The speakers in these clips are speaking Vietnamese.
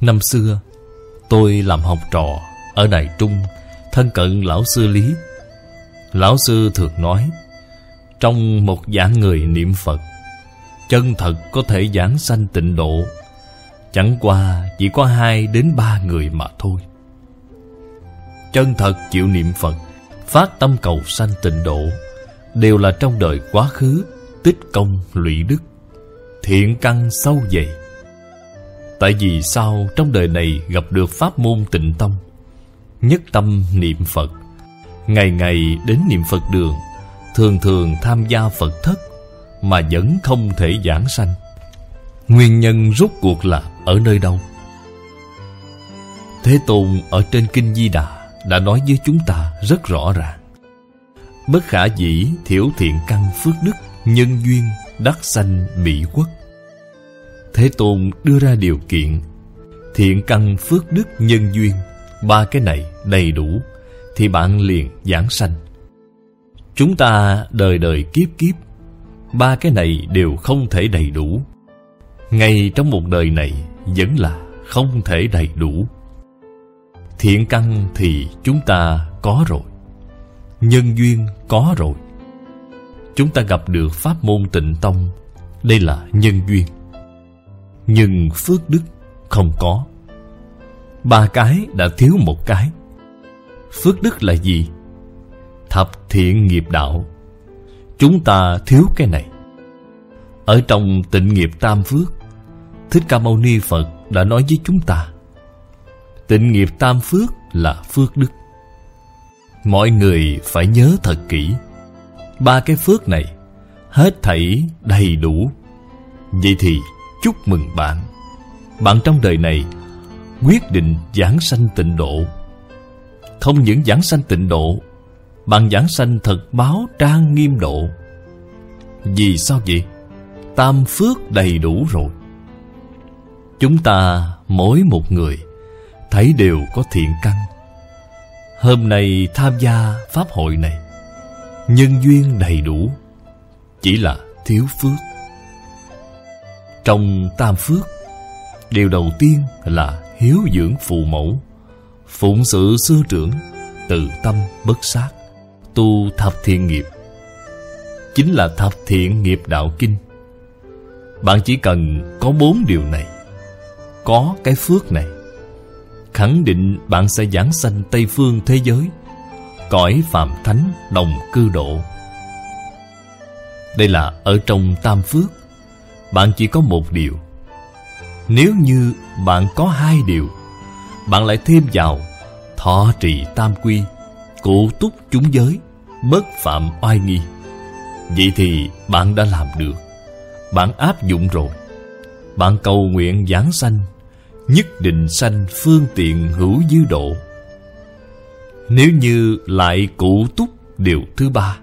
Năm xưa, Tôi làm học trò Ở Đài Trung, Thân cận lão sư Lý. Lão sư thường nói, Trong một dạng người niệm Phật, Chân thật có thể giảng sanh tịnh độ, Chẳng qua chỉ có hai đến ba người mà thôi. Chân thật chịu niệm Phật, Phát tâm cầu sanh tịnh độ, Đều là trong đời quá khứ, Tích công lụy đức, Thiện căn sâu dày. Tại vì sao trong đời này gặp được pháp môn tịnh tông Nhất tâm niệm Phật Ngày ngày đến niệm Phật đường, Thường thường tham gia Phật thất Mà vẫn không thể giảng sanh Nguyên nhân rốt cuộc là ở nơi đâu? Thế Tôn ở trên Kinh Di Đà đã nói với chúng ta rất rõ ràng. Bất khả dĩ thiểu thiện căn phước đức, nhân duyên đắc sanh bị quốc. Thế Tôn đưa ra điều kiện. Thiện căn phước đức nhân duyên. Ba cái này đầy đủ, thì bạn liền giảng sanh. Chúng ta đời đời kiếp kiếp, ba cái này đều không thể đầy đủ. Ngay trong một đời này vẫn là không thể đầy đủ. Thiện căn thì chúng ta có rồi, nhân duyên có rồi. Chúng ta gặp được pháp môn tịnh tông, đây là nhân duyên nhưng phước đức không có. Ba cái đã thiếu một cái. Phước đức là gì? Thập thiện nghiệp đạo. Chúng ta thiếu cái này. Ở trong tịnh nghiệp tam phước, Thích Ca Mâu Ni Phật đã nói với chúng ta, Tịnh nghiệp tam phước là phước đức. Mọi người phải nhớ thật kỹ, Ba cái phước này Hết thảy đầy đủ. Vậy thì chúc mừng bạn. Bạn trong đời này Quyết định giảng sanh tịnh độ. Không những giảng sanh tịnh độ, Bạn giảng sanh thật báo trang nghiêm độ. Vì sao vậy? Tam phước đầy đủ rồi. Chúng ta mỗi một người Thấy đều có thiện căn. Hôm nay tham gia Pháp hội này, Nhân duyên đầy đủ, Chỉ là thiếu phước. Trong tam phước. Điều đầu tiên là hiếu dưỡng phụ mẫu, Phụng sự sư trưởng, Từ tâm bất sát, Tu thập thiện nghiệp. Chính là thập thiện nghiệp đạo kinh. Bạn chỉ cần có bốn điều này, có cái phước này, khẳng định bạn sẽ giảng sanh tây phương thế giới, cõi phạm thánh đồng cư độ. Đây là ở trong tam phước bạn chỉ có một điều. Nếu như bạn có hai điều, bạn lại thêm vào thọ trì tam quy, cụ túc chúng giới, bất phạm oai nghi. Vậy thì bạn đã làm được. Bạn áp dụng rồi. Bạn cầu nguyện giảng sanh, Nhất định sanh phương tiện hữu dư độ. Nếu như lại cụ túc điều thứ ba,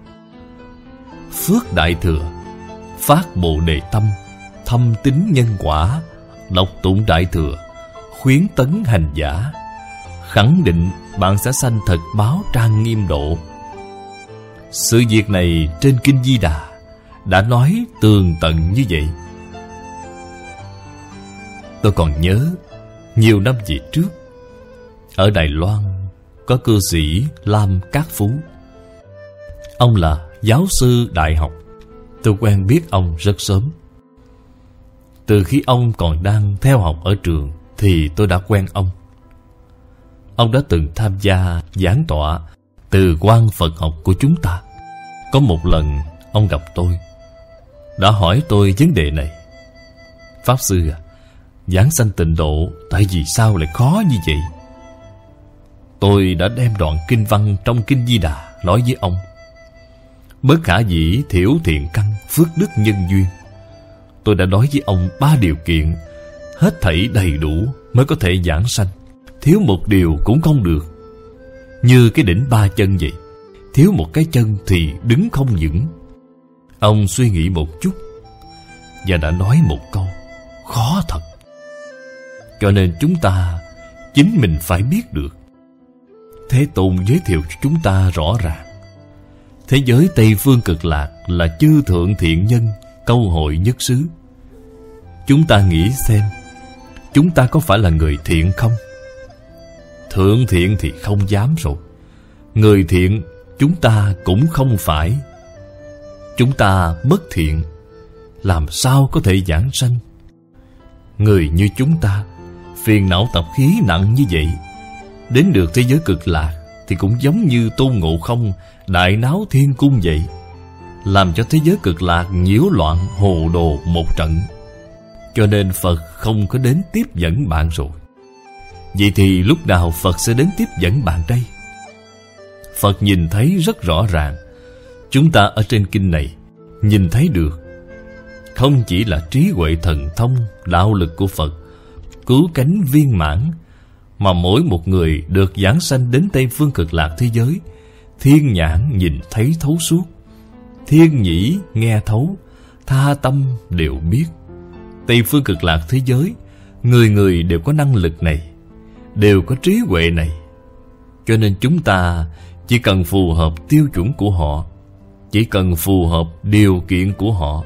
Phước Đại Thừa, Phát Bộ Đề Tâm Thâm tính nhân quả Đọc tụng Đại Thừa, Khuyến tấn hành giả. Khẳng định bạn sẽ sanh thật báo trang nghiêm độ. Sự việc này trên Kinh Di Đà Đã nói tường tận như vậy. Tôi còn nhớ Nhiều năm về trước, Ở Đài Loan Có cư sĩ Lam Cát Phú. Ông là giáo sư đại học. Tôi quen biết ông rất sớm. Từ khi ông còn đang theo học ở trường Thì tôi đã quen ông. Ông đã từng tham gia giảng tọa Từ quan Phật học của chúng ta. Có một lần, ông gặp tôi, Đã hỏi tôi vấn đề này. Pháp Sư à Giảng sanh tịnh độ Tại vì sao lại khó như vậy? Tôi đã đem đoạn kinh văn Trong kinh Di Đà nói với ông. Bất khả dĩ thiểu thiện căn Phước đức nhân duyên. Tôi đã nói với ông ba điều kiện, Hết thảy đầy đủ Mới có thể giảng sanh. Thiếu một điều cũng không được. Như cái đỉnh ba chân vậy, Thiếu một cái chân thì đứng không vững. Ông suy nghĩ một chút Và đã nói một câu, Khó thật. Cho nên chúng ta, Chính mình phải biết được. Thế Tôn giới thiệu cho chúng ta rõ ràng. Thế giới Tây Phương cực lạc Là chư thượng thiện nhân Câu hội nhất xứ. Chúng ta nghĩ xem, Chúng ta có phải là người thiện không? Thượng thiện thì không dám rồi. Người thiện, chúng ta cũng không phải. Chúng ta bất thiện, Làm sao có thể giảng sanh? Người như chúng ta, Phiền não tập khí nặng như vậy, Đến được thế giới cực lạc Thì cũng giống như tôn ngộ không, Đại náo thiên cung vậy. Làm cho thế giới cực lạc nhiễu loạn, hồ đồ một trận. Cho nên Phật không có đến tiếp dẫn bạn rồi. Vậy thì lúc nào Phật sẽ đến tiếp dẫn bạn đây? Phật nhìn thấy rất rõ ràng. Chúng ta ở trên kinh này Nhìn thấy được, Không chỉ là trí huệ thần thông, Đạo lực của Phật, Cứu cánh viên mãn, Mà mỗi một người được giảng sanh đến Tây Phương cực lạc thế giới, Thiên nhãn nhìn thấy thấu suốt. Thiên nhĩ nghe thấu, Tha tâm đều biết. Tây Phương cực lạc thế giới, Người người đều có năng lực này, Đều có trí huệ này. Cho nên chúng ta chỉ cần phù hợp tiêu chuẩn của họ, Chỉ cần phù hợp điều kiện của họ,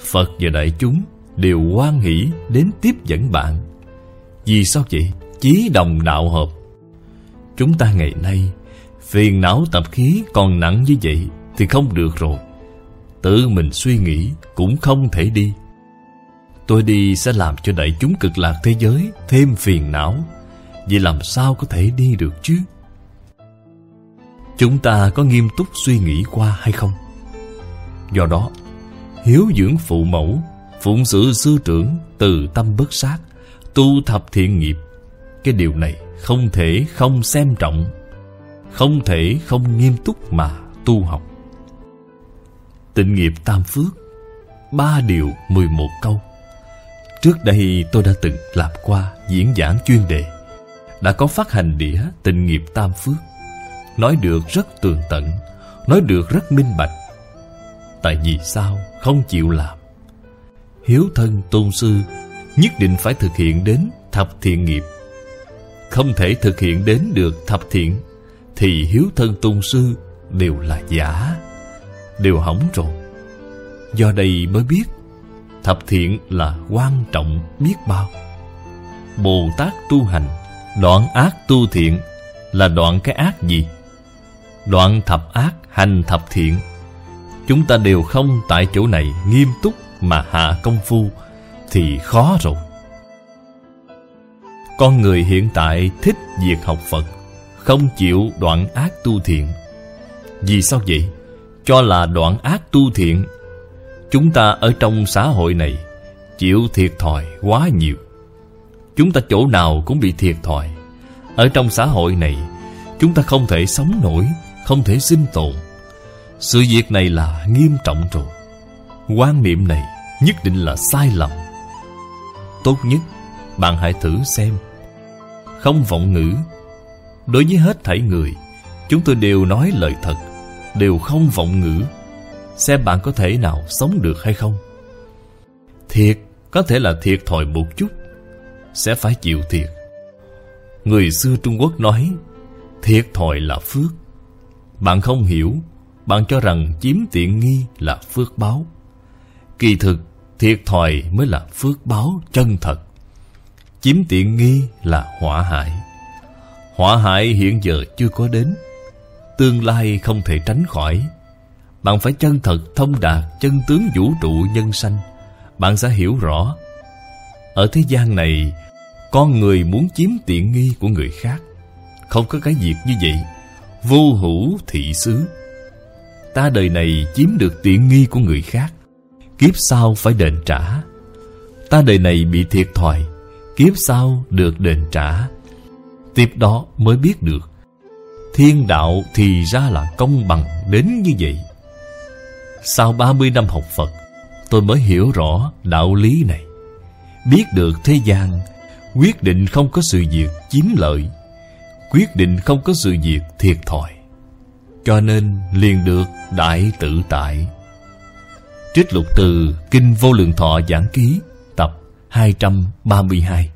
Phật và đại chúng đều hoan hỷ đến tiếp dẫn bạn. Vì sao vậy? Chí đồng đạo hợp. Chúng ta ngày nay, Phiền não tập khí còn nặng như vậy thì không được rồi Tự mình suy nghĩ cũng không thể đi Tôi đi sẽ làm cho đại chúng cực lạc thế giới Thêm phiền não Vậy làm sao có thể đi được chứ Chúng ta có nghiêm túc suy nghĩ qua hay không? Do đó, hiếu dưỡng phụ mẫu, phụng sự sư trưởng, từ tâm bất sát, tu thập thiện nghiệp. Cái điều này không thể không xem trọng, không thể không nghiêm túc mà tu học. Tịnh nghiệp tam phước, ba điều mười một câu. Trước đây tôi đã từng làm qua diễn giảng chuyên đề, đã có phát hành đĩa tịnh nghiệp tam phước. Nói được rất tường tận Nói được rất minh bạch. Tại vì sao không chịu làm? Hiếu thân tôn sư Nhất định phải thực hiện đến thập thiện nghiệp. Không thể thực hiện đến được thập thiện Thì hiếu thân tôn sư đều là giả. Đều hỏng rồi Do đây mới biết, Thập thiện là quan trọng biết bao Bồ Tát tu hành, Đoạn ác tu thiện Là đoạn cái ác gì? Đoạn thập ác hành thập thiện, Chúng ta đều không tại chỗ này nghiêm túc mà hạ công phu Thì khó rồi Con người hiện tại thích việc học Phật, Không chịu đoạn ác tu thiện Vì sao vậy? Cho là đoạn ác tu thiện. Chúng ta ở trong xã hội này Chịu thiệt thòi quá nhiều. Chúng ta chỗ nào cũng bị thiệt thòi. Ở trong xã hội này, Chúng ta không thể sống nổi, không thể sinh tồn. Sự việc này là nghiêm trọng rồi. Quan niệm này nhất định là sai lầm. Tốt nhất, bạn hãy thử xem. Không vọng ngữ. Đối với hết thảy người, Chúng tôi đều nói lời thật. Đều không vọng ngữ. Xem bạn có thể nào sống được hay không? Thiệt, Có thể là thiệt thòi một chút, Sẽ phải chịu thiệt. Người xưa Trung Quốc nói, Thiệt thòi là phước. Bạn không hiểu, Bạn cho rằng chiếm tiện nghi là phước báo. Kỳ thực, Thiệt thòi mới là phước báo chân thật. Chiếm tiện nghi là họa hại Họa hại hiện giờ chưa có đến. Tương lai không thể tránh khỏi. Bạn phải chân thật thông đạt chân tướng vũ trụ nhân sanh. Bạn sẽ hiểu rõ. Ở thế gian này, Con người muốn chiếm tiện nghi của người khác. Không có cái việc như vậy. Vô hữu thị xứ. Ta đời này chiếm được tiện nghi của người khác. Kiếp sau phải đền trả. Ta đời này bị thiệt thòi. Kiếp sau được đền trả. Tiếp đó mới biết được. Thiên đạo thì ra là công bằng đến như vậy. Sau 30 năm học Phật, Tôi mới hiểu rõ đạo lý này. Biết được thế gian, Quyết định không có sự việc chiếm lợi, quyết định không có sự việc thiệt thòi. Cho nên liền được đại tự tại. Trích lục từ kinh vô lượng thọ giảng ký, tập 232